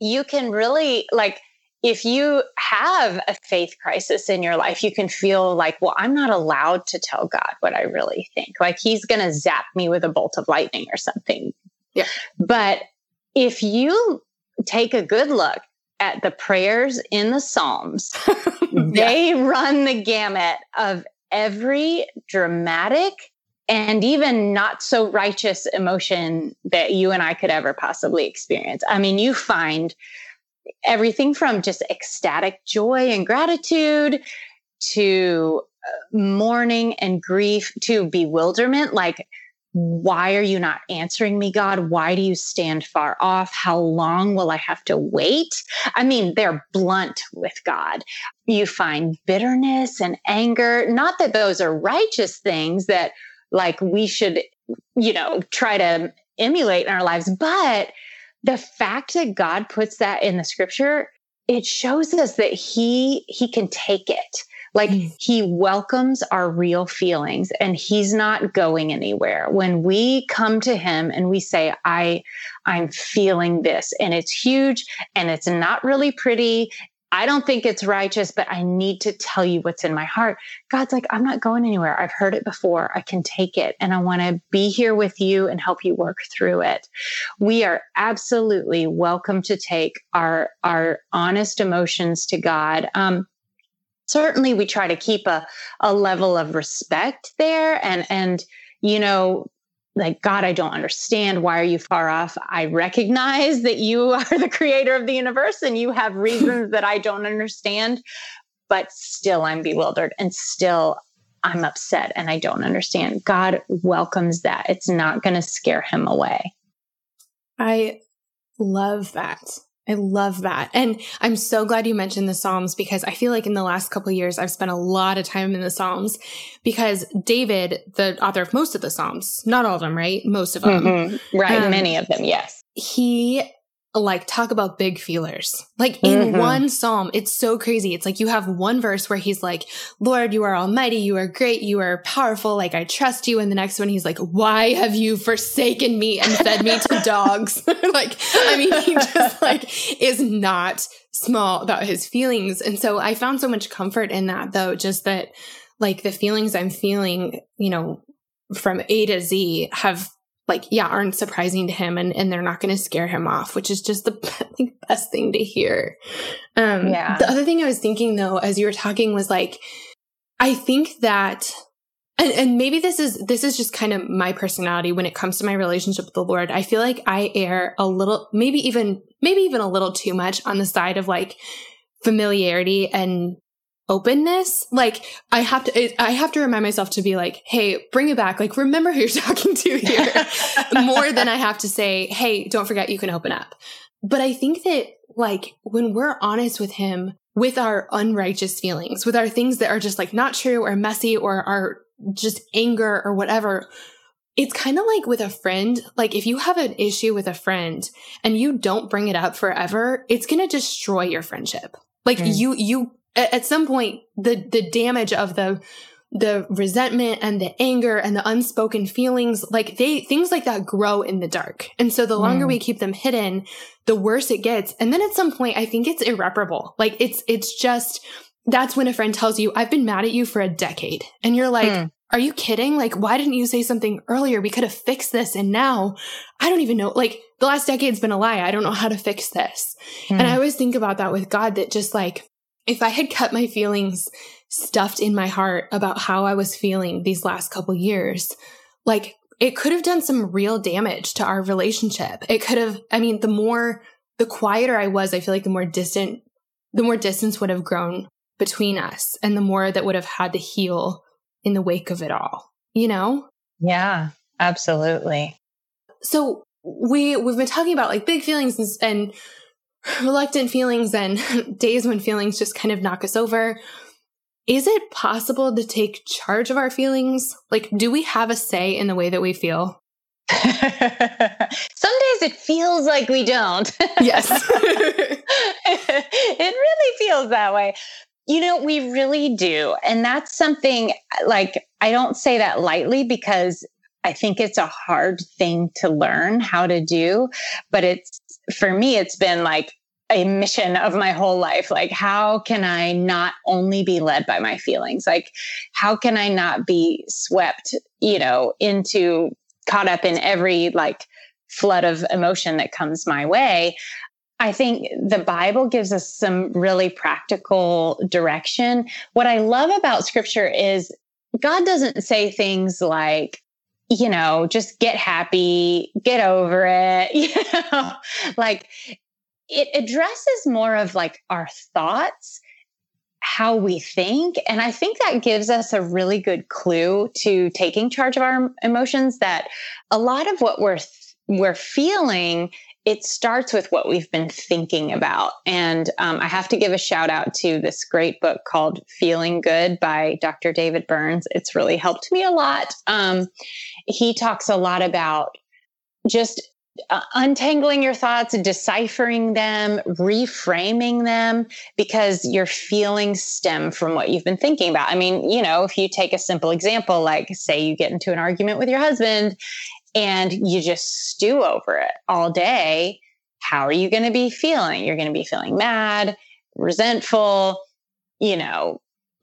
you can really like if you have a faith crisis in your life, you can feel like, well, I'm not allowed to tell God what I really think. Like he's going to zap me with a bolt of lightning or something. Yeah. But if you take a good look at the prayers in the Psalms, they yeah. run the gamut of every dramatic and even not so righteous emotion that you and I could ever possibly experience. I mean, you find everything from just ecstatic joy and gratitude to uh, mourning and grief to bewilderment like why are you not answering me god? Why do you stand far off? How long will i have to wait? I mean they're blunt with god. You find bitterness and anger. Not that those are righteous things that like we should you know try to emulate in our lives but the fact that God puts that in the scripture, it shows us that he he can take it. Like mm. he welcomes our real feelings and he's not going anywhere. When we come to him and we say, I, I'm feeling this and it's huge and it's not really pretty I don't think it's righteous, but I need to tell you what's in my heart. God's like, I'm not going anywhere. I've heard it before. I can take it and I want to be here with you and help you work through it. We are absolutely welcome to take our, our honest emotions to God. Um, certainly we try to keep a, a level of respect there and, and, you know, like, God, I don't understand. Why are you far off? I recognize that you are the creator of the universe and you have reasons that I don't understand, but still I'm bewildered and still I'm upset and I don't understand. God welcomes that. It's not going to scare him away. I love that. I love that. And I'm so glad you mentioned the Psalms because I feel like in the last couple years, I've spent a lot of time in the Psalms because David, the author of most of the Psalms, not all of them, right? Most of them. Mm-hmm. Right. Um, many of them. Yes. He like talk about big feelers. Like in mm-hmm. one psalm, it's so crazy. It's like you have one verse where he's like, Lord, you are almighty, you are great, you are powerful, like I trust you. And the next one, he's like, Why have you forsaken me and fed me to dogs? like, I mean, he just like is not small about his feelings. And so I found so much comfort in that though, just that like the feelings I'm feeling, you know, from A to Z have like yeah aren't surprising to him and, and they're not going to scare him off which is just the best thing to hear. Um yeah. the other thing i was thinking though as you were talking was like i think that and, and maybe this is this is just kind of my personality when it comes to my relationship with the lord. I feel like i err a little maybe even maybe even a little too much on the side of like familiarity and openness like i have to i have to remind myself to be like hey bring it back like remember who you're talking to here more than i have to say hey don't forget you can open up but i think that like when we're honest with him with our unrighteous feelings with our things that are just like not true or messy or are just anger or whatever it's kind of like with a friend. Like if you have an issue with a friend and you don't bring it up forever, it's going to destroy your friendship. Like mm. you, you, at some point, the, the damage of the, the resentment and the anger and the unspoken feelings, like they, things like that grow in the dark. And so the longer mm. we keep them hidden, the worse it gets. And then at some point, I think it's irreparable. Like it's, it's just, that's when a friend tells you, I've been mad at you for a decade. And you're like, mm are you kidding? Like, why didn't you say something earlier? We could have fixed this. And now I don't even know. Like, the last decade's been a lie. I don't know how to fix this. Mm. And I always think about that with God that just like, if I had kept my feelings stuffed in my heart about how I was feeling these last couple years, like, it could have done some real damage to our relationship. It could have, I mean, the more, the quieter I was, I feel like the more distant, the more distance would have grown between us and the more that would have had to heal in the wake of it all, you know? Yeah, absolutely. So we we've been talking about like big feelings and, and reluctant feelings and days when feelings just kind of knock us over. Is it possible to take charge of our feelings? Like, do we have a say in the way that we feel? Some days it feels like we don't. Yes. it really feels that way. You know, we really do. And that's something like I don't say that lightly because I think it's a hard thing to learn how to do. But it's for me, it's been like a mission of my whole life. Like, how can I not only be led by my feelings? Like, how can I not be swept, you know, into caught up in every like flood of emotion that comes my way? I think the Bible gives us some really practical direction. What I love about scripture is God doesn't say things like, you know, just get happy, get over it, you know, like it addresses more of like our thoughts, how we think. And I think that gives us a really good clue to taking charge of our emotions that a lot of what we're we're feeling it starts with what we've been thinking about. And um, I have to give a shout out to this great book called Feeling Good by Dr. David Burns. It's really helped me a lot. Um, he talks a lot about just uh, untangling your thoughts, and deciphering them, reframing them, because your feelings stem from what you've been thinking about. I mean, you know, if you take a simple example, like say you get into an argument with your husband and you just stew over it all day, how are you going to be feeling? You're going to be feeling mad, resentful, you know,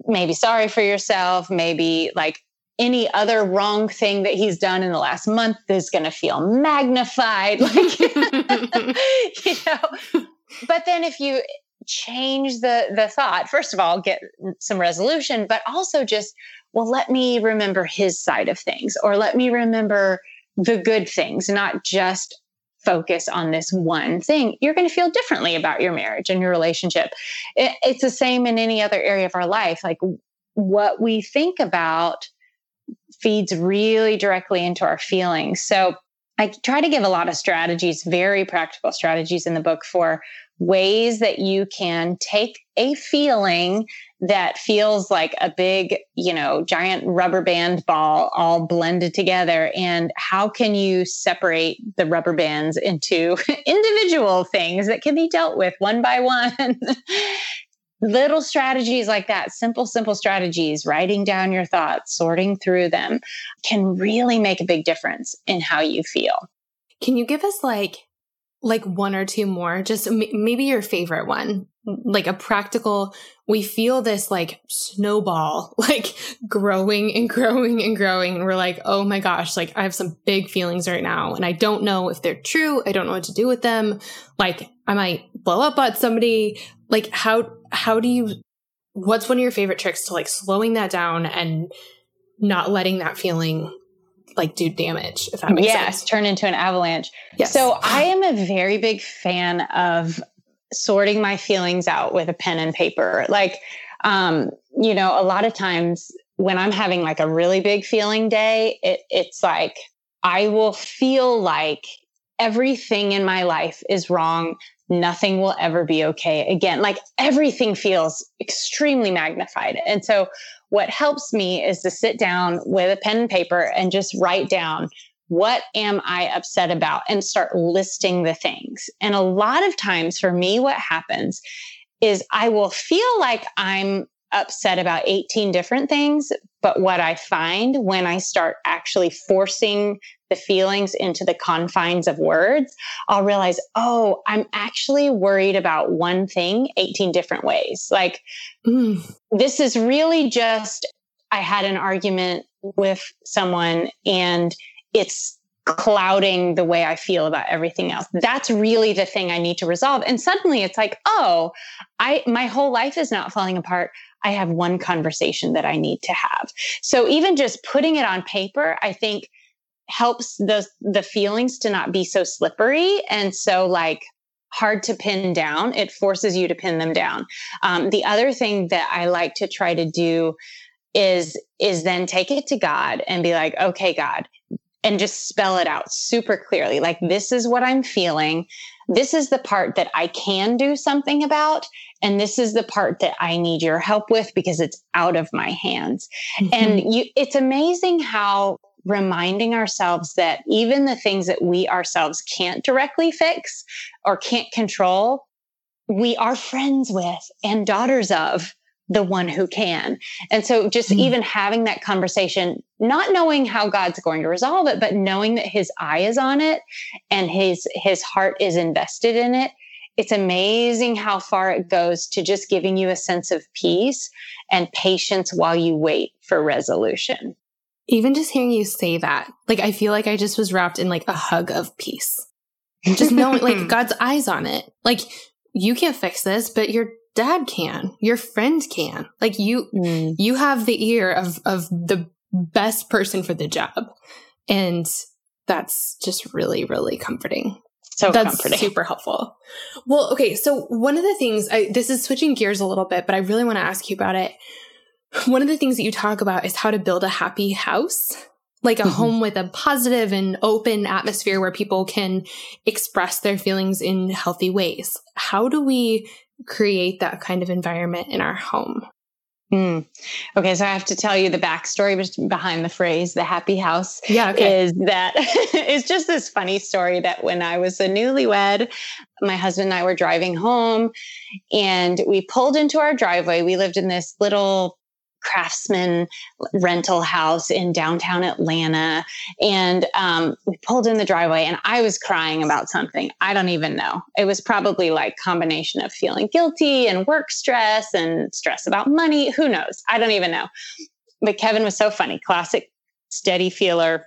maybe sorry for yourself, maybe like any other wrong thing that he's done in the last month is going to feel magnified like you know but then if you change the the thought first of all get some resolution but also just well let me remember his side of things or let me remember the good things, not just focus on this one thing, you're going to feel differently about your marriage and your relationship. It, it's the same in any other area of our life. Like what we think about feeds really directly into our feelings. So I try to give a lot of strategies, very practical strategies in the book for ways that you can take a feeling that feels like a big, you know, giant rubber band ball all blended together. And how can you separate the rubber bands into individual things that can be dealt with one by one? Little strategies like that, simple, simple strategies, writing down your thoughts, sorting through them can really make a big difference in how you feel. Can you give us like like one or two more, just m- maybe your favorite one, like a practical, we feel this like snowball, like growing and growing and growing. And we're like, oh my gosh, like I have some big feelings right now and I don't know if they're true. I don't know what to do with them. Like I might blow up at somebody. Like how, how do you, what's one of your favorite tricks to like slowing that down and not letting that feeling like do damage, if that makes yes, sense. turn into an avalanche. Yes. So I am a very big fan of sorting my feelings out with a pen and paper. Like Um, you know, a lot of times when I'm having like a really big feeling day, it, it's like I will feel like everything in my life is wrong. Nothing will ever be okay again. Like everything feels extremely magnified. And so, what helps me is to sit down with a pen and paper and just write down what am I upset about and start listing the things. And a lot of times for me, what happens is I will feel like I'm upset about 18 different things. But what I find when I start actually forcing the feelings into the confines of words, I'll realize, oh, I'm actually worried about one thing 18 different ways. Like, mm. this is really just, I had an argument with someone and it's clouding the way I feel about everything else. That's really the thing I need to resolve. And suddenly it's like, oh, I my whole life is not falling apart. I have one conversation that I need to have. So even just putting it on paper, I think helps the the feelings to not be so slippery and so like hard to pin down. It forces you to pin them down. Um, the other thing that I like to try to do is is then take it to God and be like, okay, God, and just spell it out super clearly. Like, this is what I'm feeling. This is the part that I can do something about. And this is the part that I need your help with because it's out of my hands. Mm-hmm. And you, it's amazing how reminding ourselves that even the things that we ourselves can't directly fix or can't control, we are friends with and daughters of the one who can. And so just mm. even having that conversation, not knowing how God's going to resolve it, but knowing that his eye is on it and his his heart is invested in it. It's amazing how far it goes to just giving you a sense of peace and patience while you wait for resolution. Even just hearing you say that, like I feel like I just was wrapped in like a hug of peace. Just knowing like God's eyes on it. Like you can't fix this, but you're dad can, your friend can. Like you, mm. you have the ear of, of the best person for the job. And that's just really, really comforting. So that's comforting. super helpful. Well, okay. So one of the things I, this is switching gears a little bit, but I really want to ask you about it. One of the things that you talk about is how to build a happy house, like a mm-hmm. home with a positive and open atmosphere where people can express their feelings in healthy ways. How do we create that kind of environment in our home. Mm. Okay, so I have to tell you the backstory behind the phrase "the happy house." Yeah, okay. is that it's just this funny story that when I was a newlywed, my husband and I were driving home, and we pulled into our driveway. We lived in this little craftsman rental house in downtown Atlanta. And um, we pulled in the driveway and I was crying about something. I don't even know. It was probably like combination of feeling guilty and work stress and stress about money. Who knows? I don't even know. But Kevin was so funny. Classic steady feeler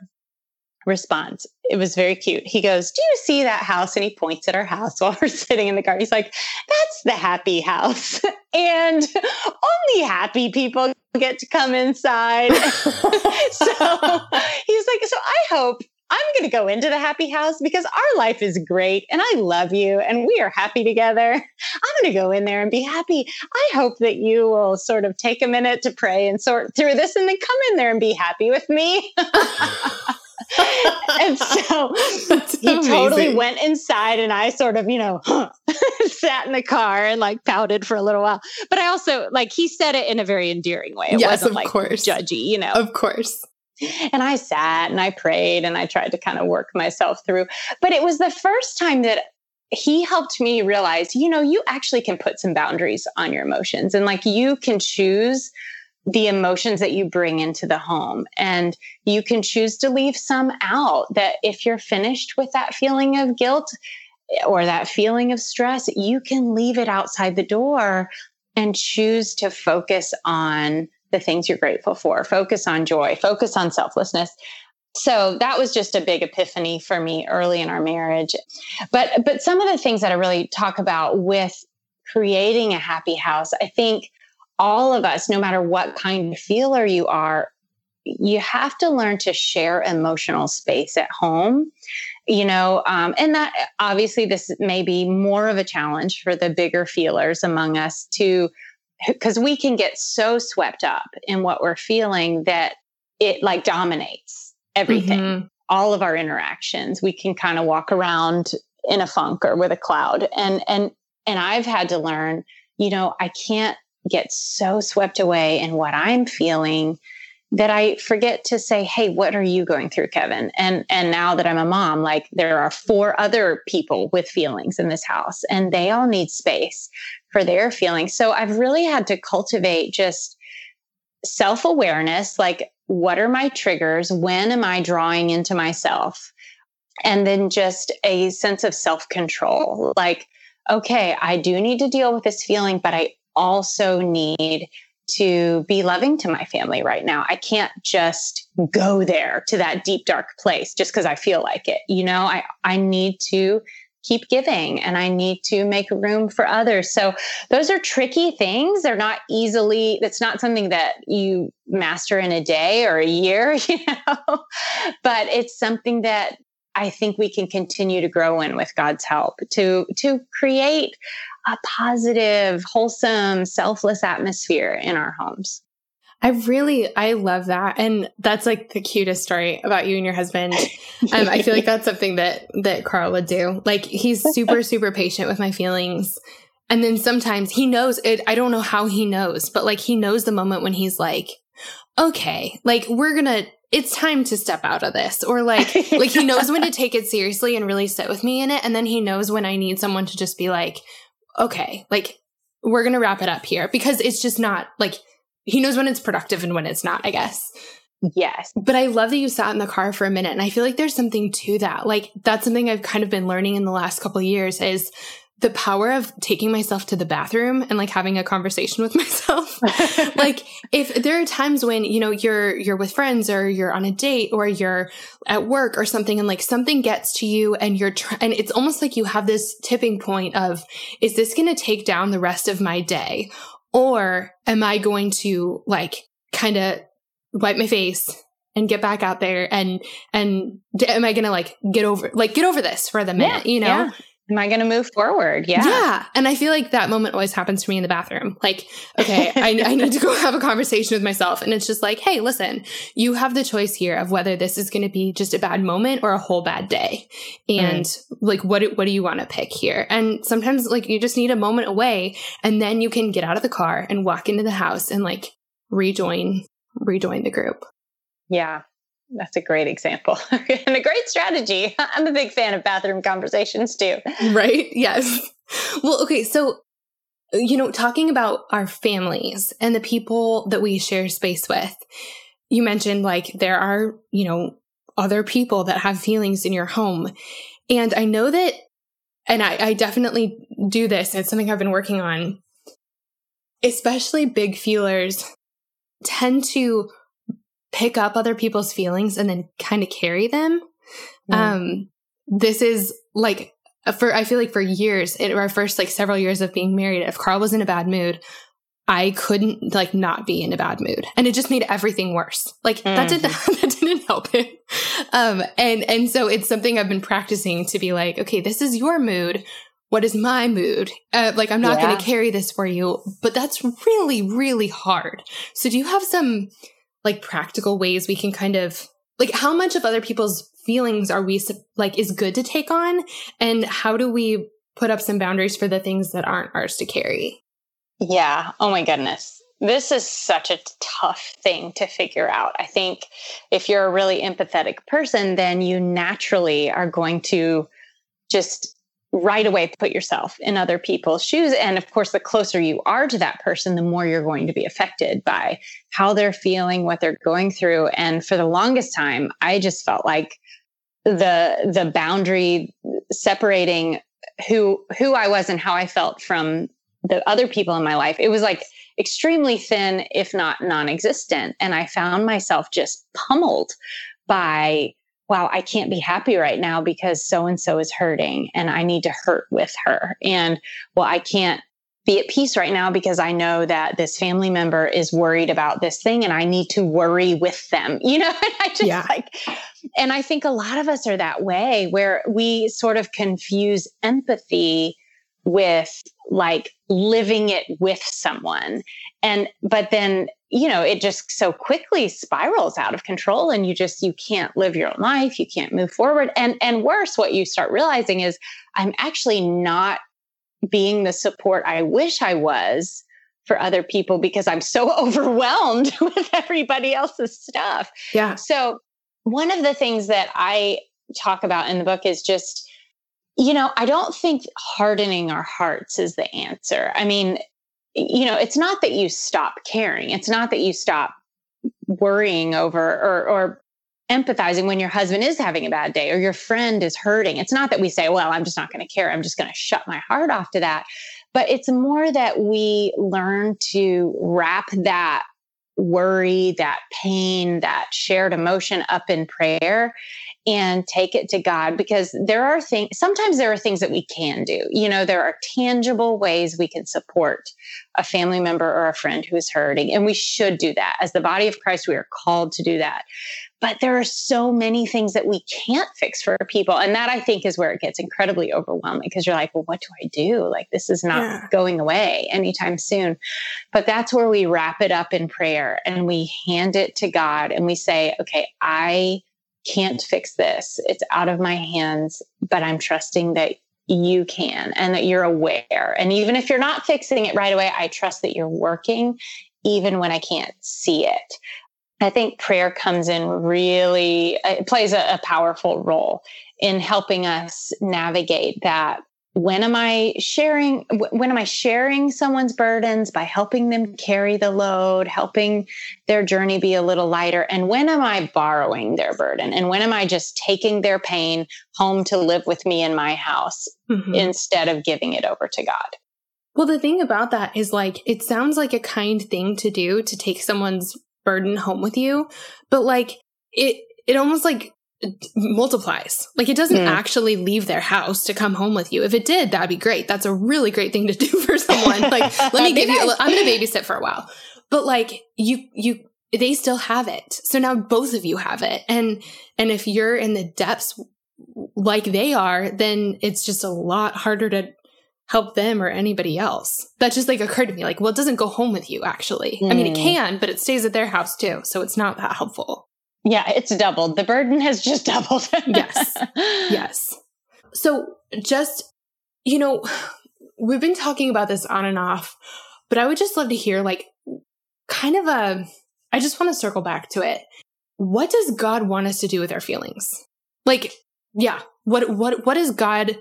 response. It was very cute. He goes, Do you see that house? And he points at our house while we're sitting in the car. He's like, That's the happy house. and only happy people get to come inside. so he's like, So I hope I'm going to go into the happy house because our life is great and I love you and we are happy together. I'm going to go in there and be happy. I hope that you will sort of take a minute to pray and sort through this and then come in there and be happy with me. and so he amazing. totally went inside and I sort of, you know, sat in the car and like pouted for a little while. But I also like he said it in a very endearing way. It yes, wasn't like course. judgy, you know. Of course. And I sat and I prayed and I tried to kind of work myself through. But it was the first time that he helped me realize, you know, you actually can put some boundaries on your emotions and like you can choose the emotions that you bring into the home. And you can choose to leave some out that if you're finished with that feeling of guilt or that feeling of stress, you can leave it outside the door and choose to focus on the things you're grateful for, focus on joy, focus on selflessness. So that was just a big epiphany for me early in our marriage. But but some of the things that I really talk about with creating a happy house, I think all of us, no matter what kind of feeler you are, you have to learn to share emotional space at home you know um, and that obviously this may be more of a challenge for the bigger feelers among us to because we can get so swept up in what we're feeling that it like dominates everything, mm-hmm. all of our interactions. We can kind of walk around in a funk or with a cloud. And and and I've had to learn, you know, I can't get so swept away in what I'm feeling that I forget to say, "Hey, what are you going through, Kevin?" And and now that I'm a mom, like there are four other people with feelings in this house and they all need space for their feelings. So I've really had to cultivate just self-awareness, like what are my triggers? When am I drawing into myself? And then just a sense of self-control. Like, okay, I do need to deal with this feeling, but I also need to be loving to my family right now. I can't just go there to that deep dark place just because I feel like it. You know, I I need to keep giving and I need to make room for others. So those are tricky things. They're not easily that's not something that you master in a day or a year, you know. but it's something that I think we can continue to grow in with God's help to to create a positive, wholesome, selfless atmosphere in our homes. I really, I love that. And that's like the cutest story about you and your husband. Um, I feel like that's something that, that Carl would do. Like he's super, super patient with my feelings. And then sometimes he knows it. I don't know how he knows, but like he knows the moment when he's like, okay, like we're going to, it's time to step out of this or like like he knows when to take it seriously and really sit with me in it and then he knows when i need someone to just be like okay, like we're going to wrap it up here because it's just not like he knows when it's productive and when it's not, I guess. Yes. But I love that you sat in the car for a minute. And I feel like there's something to that. Like that's something I've kind of been learning in the last couple years is the power of taking myself to the bathroom and like having a conversation with myself. like if there are times when, you know, you're you're with friends or you're on a date or you're at work or something and like something gets to you and you're tr- and it's almost like you have this tipping point of is this going to take down the rest of my day or am I going to like kind of wipe my face and get back out there and and am I gonna like get over like get over this for the minute, yeah, you know? Yeah. Am I going to move forward? Yeah. Yeah. And I feel like that moment always happens to me in the bathroom. Like, okay, I, I, need to go have a conversation with myself. And it's just like, hey, listen, you have the choice here of whether this is going to be just a bad moment or a whole bad day. And mm. like, what, what do you want to pick here? And sometimes like you just need a moment away and then you can get out of the car and walk into the house and like rejoin, rejoin the group. Yeah. That's a great example and a great strategy. I'm a big fan of bathroom conversations too. Right? Yes. Well, okay. So, you know, talking about our families and the people that we share space with, you mentioned like there are, you know, other people that have feelings in your home. And I know that, and I, I definitely do this. It's something I've been working on, especially big feelers tend to pick up other people's feelings and then kind of carry them. Um, this is like for I feel like for years, in our first like several years of being married, if Carl was in a bad mood, I couldn't like not be in a bad mood, and it just made everything worse. Like mm. that didn't that didn't help it. Um, and and so it's something I've been practicing to be like, okay, this is your mood. What is my mood? Uh, like I'm not yeah. going to carry this for you, but that's really really hard. So do you have some like practical ways we can kind of like how much of other people's feelings are we like is good to take on? And how do we put up some boundaries for the things that aren't ours to carry? Yeah. Oh my goodness. This is such a tough thing to figure out. I think if you're a really empathetic person then you naturally are going to just right away put yourself in other people's shoes. And of course, the closer you are to that person, the more you're going to be affected by how they're feeling, what they're going through. And for the longest time, I just felt like the the boundary separating who who I was and how I felt from the other people in my life, it was like extremely thin, if not non-existent. And I found myself just pummeled by wow, I can't be happy right now because so and so is hurting and I need to hurt with her. And well, I can't be at peace right now because I know that this family member is worried about this thing and I need to worry with them. You know, and I just yeah. like, and I think a lot of us are that way where we sort of confuse empathy with like living it with someone. And, but then, you know, it just so quickly spirals out of control and you just, you can't live your own life. You can't move forward. And, and worse, what you start realizing is I'm actually not being the support I wish I was for other people because I'm so overwhelmed with everybody else's stuff. Yeah. So, one of the things that I talk about in the book is just, you know, I don't think hardening our hearts is the answer. I mean, you know, it's not that you stop caring, it's not that you stop worrying over or, or empathizing when your husband is having a bad day or your friend is hurting. It's not that we say, well, I'm just not going to care. I'm just going to shut my heart off to that. But it's more that we learn to wrap that worry, that pain, that shared emotion up in prayer and take it to God because there are things, sometimes there are things that we can do. You know, there are tangible ways we can support a family member or a friend who is hurting. And we should do that. As the body of Christ, we are called to do that. But there are so many things that we can't fix for people. And that I think is where it gets incredibly overwhelming because you're like, well, what do I do? Like, this is not yeah. going away anytime soon. But that's where we wrap it up in prayer and we hand it to God and we say, okay, I can't fix this. It's out of my hands, but I'm trusting that you can and that you're aware. And even if you're not fixing it right away, I trust that you're working even when I can't see it. I think prayer comes in really, it plays a, a powerful role in helping us navigate that. When am i sharing when am i sharing someone's burdens by helping them carry the load helping their journey be a little lighter? And when am i borrowing their burden? And when am i just taking their pain home to live with me in my house mm-hmm. instead of giving it over to god? Well the thing about that is like it sounds like a kind thing to do to take someone's burden home with you but like it it almost like multiplies. Like it doesn't mm. actually leave their house to come home with you. If it did, that'd be great. That's a really great thing to do for someone. Like, let me give you, I'm going to babysit for a while. But like you, you, they still have it. So now both of you have it. And, and if you're in the depths like they are, then it's just a lot harder to help them or anybody else. That just like occurred to me. Like, well, it doesn't go home with you actually. Mm. I mean, it hmm. can, but it stays at their house too. So it's not that helpful. Yeah, it's doubled. The burden has just doubled. yes. Yes. So just, you know, we've been talking about this on and off, but I would just love to hear like kind of a, I just want to circle back to it. What does God want us to do with our feelings? Like, yeah, what, what, what is God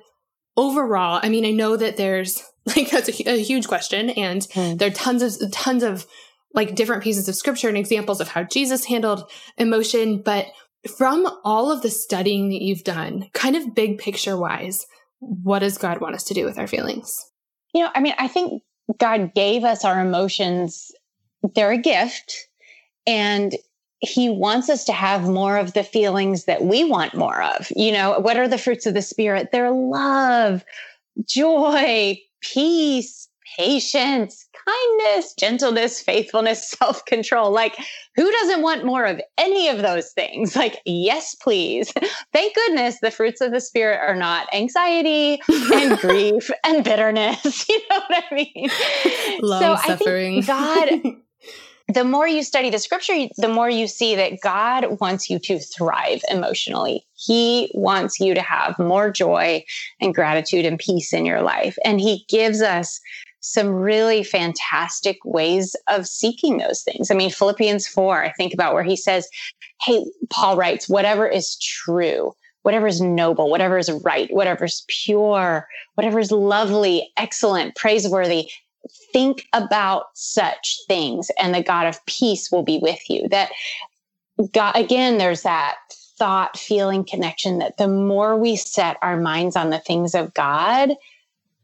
overall? I mean, I know that there's like, that's a, a huge question and mm. there are tons of, tons of like different pieces of scripture and examples of how Jesus handled emotion. But from all of the studying that you've done, kind of big picture wise, what does God want us to do with our feelings? You know, I mean, I think God gave us our emotions, they're a gift. And he wants us to have more of the feelings that we want more of. You know, what are the fruits of the spirit? They're love, joy, peace, patience, kindness, gentleness, faithfulness, self control. Like, who doesn't want more of any of those things? Like, yes, please. Thank goodness the fruits of the Spirit are not anxiety and grief and bitterness. You know what I mean? Long so suffering. I think God. The more you study the scripture, the more you see that God wants you to thrive emotionally. He wants you to have more joy and gratitude and peace in your life. And He gives us some really fantastic ways of seeking those things. I mean, Philippians 4, I think about where he says, Hey, Paul writes, whatever is true, whatever is noble, whatever is right, whatever is pure, whatever is lovely, excellent, praiseworthy, think about such things and the God of peace will be with you. That God, again, there's that thought, feeling connection that the more we set our minds on the things of God,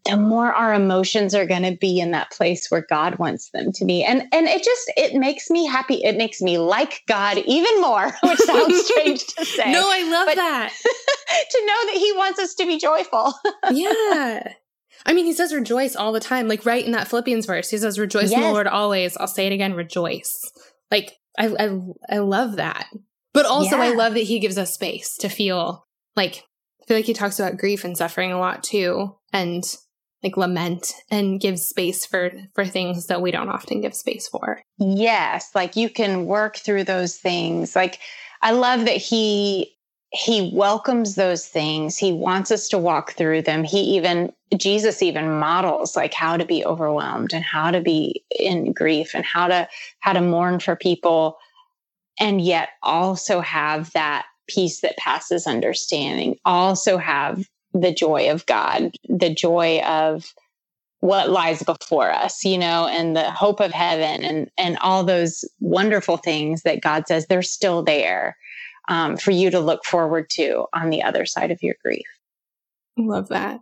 the more our emotions are going to be in that place where God wants them to be. And and it just it makes me happy. It makes me like God even more, which sounds strange to say. No, I love that. to know that he wants us to be joyful. yeah. I mean, he says rejoice all the time. Like right in that Philippians verse, he says rejoice yes. in the Lord always. I'll say it again, rejoice. Like I I I love that. But also yeah. I love that he gives us space to feel like I feel like he talks about grief and suffering a lot too. And like lament and give space for for things that we don't often give space for. Yes, like you can work through those things. Like I love that he he welcomes those things. He wants us to walk through them. He even Jesus even models like how to be overwhelmed and how to be in grief and how to how to mourn for people and yet also have that peace that passes understanding. Also have the joy of God, the joy of what lies before us, you know, and the hope of heaven and and all those wonderful things that God says they're still there um, for you to look forward to on the other side of your grief. Love that.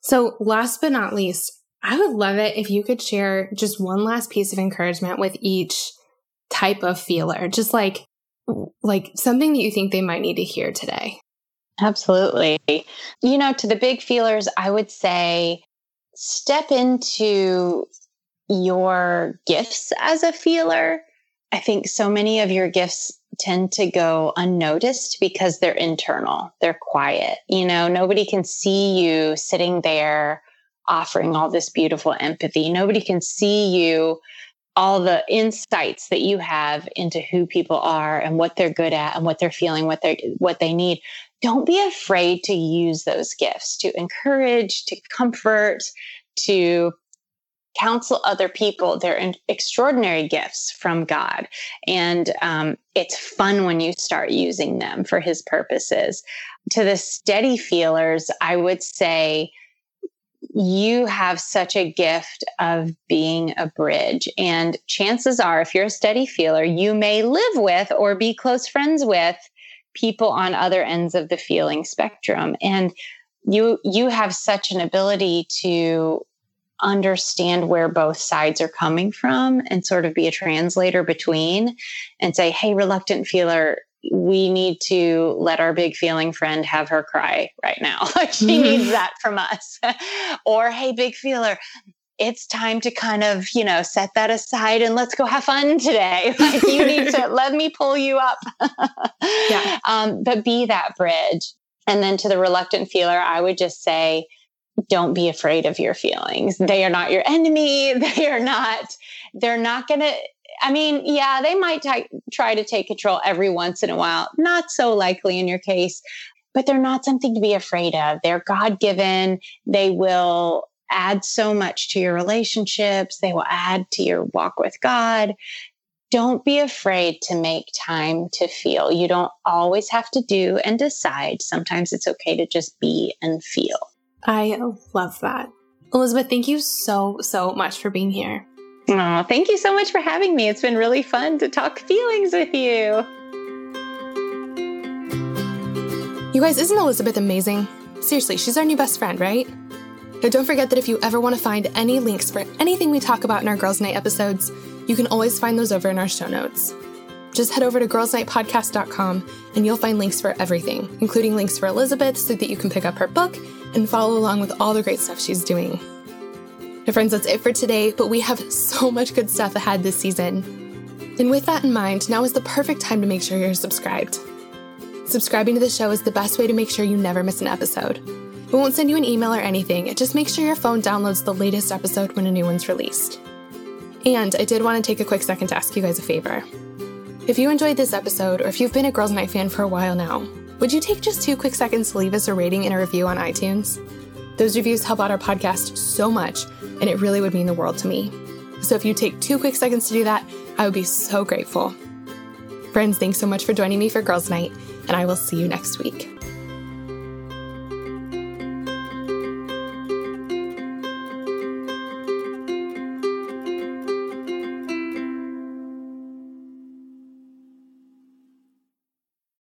So, last but not least, I would love it if you could share just one last piece of encouragement with each type of feeler, just like like something that you think they might need to hear today. Absolutely. You know, to the big feelers, I would say step into your gifts as a feeler. I think so many of your gifts tend to go unnoticed because they're internal, they're quiet. You know, nobody can see you sitting there offering all this beautiful empathy. Nobody can see you all the insights that you have into who people are and what they're good at and what they're feeling what they what they need don't be afraid to use those gifts to encourage to comfort to counsel other people they're extraordinary gifts from god and um, it's fun when you start using them for his purposes to the steady feelers i would say you have such a gift of being a bridge. And chances are, if you're a steady feeler, you may live with or be close friends with people on other ends of the feeling spectrum. And you you have such an ability to understand where both sides are coming from and sort of be a translator between and say, hey, reluctant feeler, we need to let our big feeling friend have her cry right now. Like she mm-hmm. needs that from us. or, hey, big feeler, it's time to kind of, you know, set that aside and let's go have fun today. Like you need to let me pull you up. yeah. Um, but be that bridge. And then to the reluctant feeler, I would just say, don't be afraid of your feelings. They are not your enemy. They are not, they're not going to, I mean, yeah, they might t- try to take control every once in a while. Not so likely in your case, but they're not something to be afraid of. They're God given. They will add so much to your relationships. They will add to your walk with God. Don't be afraid to make time to feel. You don't always have to do and decide. Sometimes it's okay to just be and feel. I love that. Elizabeth, thank you so, so much for being here. Oh, thank you so much for having me. It's been really fun to talk feelings with you. You guys, isn't Elizabeth amazing? Seriously, she's our new best friend, right? Now, don't forget that if you ever want to find any links for anything we talk about in our Girls Night episodes, you can always find those over in our show notes. Just head over to girlsnightpodcast.com and you'll find links for everything, including links for Elizabeth so that you can pick up her book and follow along with all the great stuff she's doing. Now, friends, that's it for today, but we have so much good stuff ahead this season. And with that in mind, now is the perfect time to make sure you're subscribed. Subscribing to the show is the best way to make sure you never miss an episode. We won't send you an email or anything, just make sure your phone downloads the latest episode when a new one's released. And I did want to take a quick second to ask you guys a favor. If you enjoyed this episode, or if you've been a Girls Night fan for a while now, would you take just two quick seconds to leave us a rating and a review on iTunes? Those reviews help out our podcast so much, and it really would mean the world to me. So if you take two quick seconds to do that, I would be so grateful. Friends, thanks so much for joining me for Girls Night, and I will see you next week.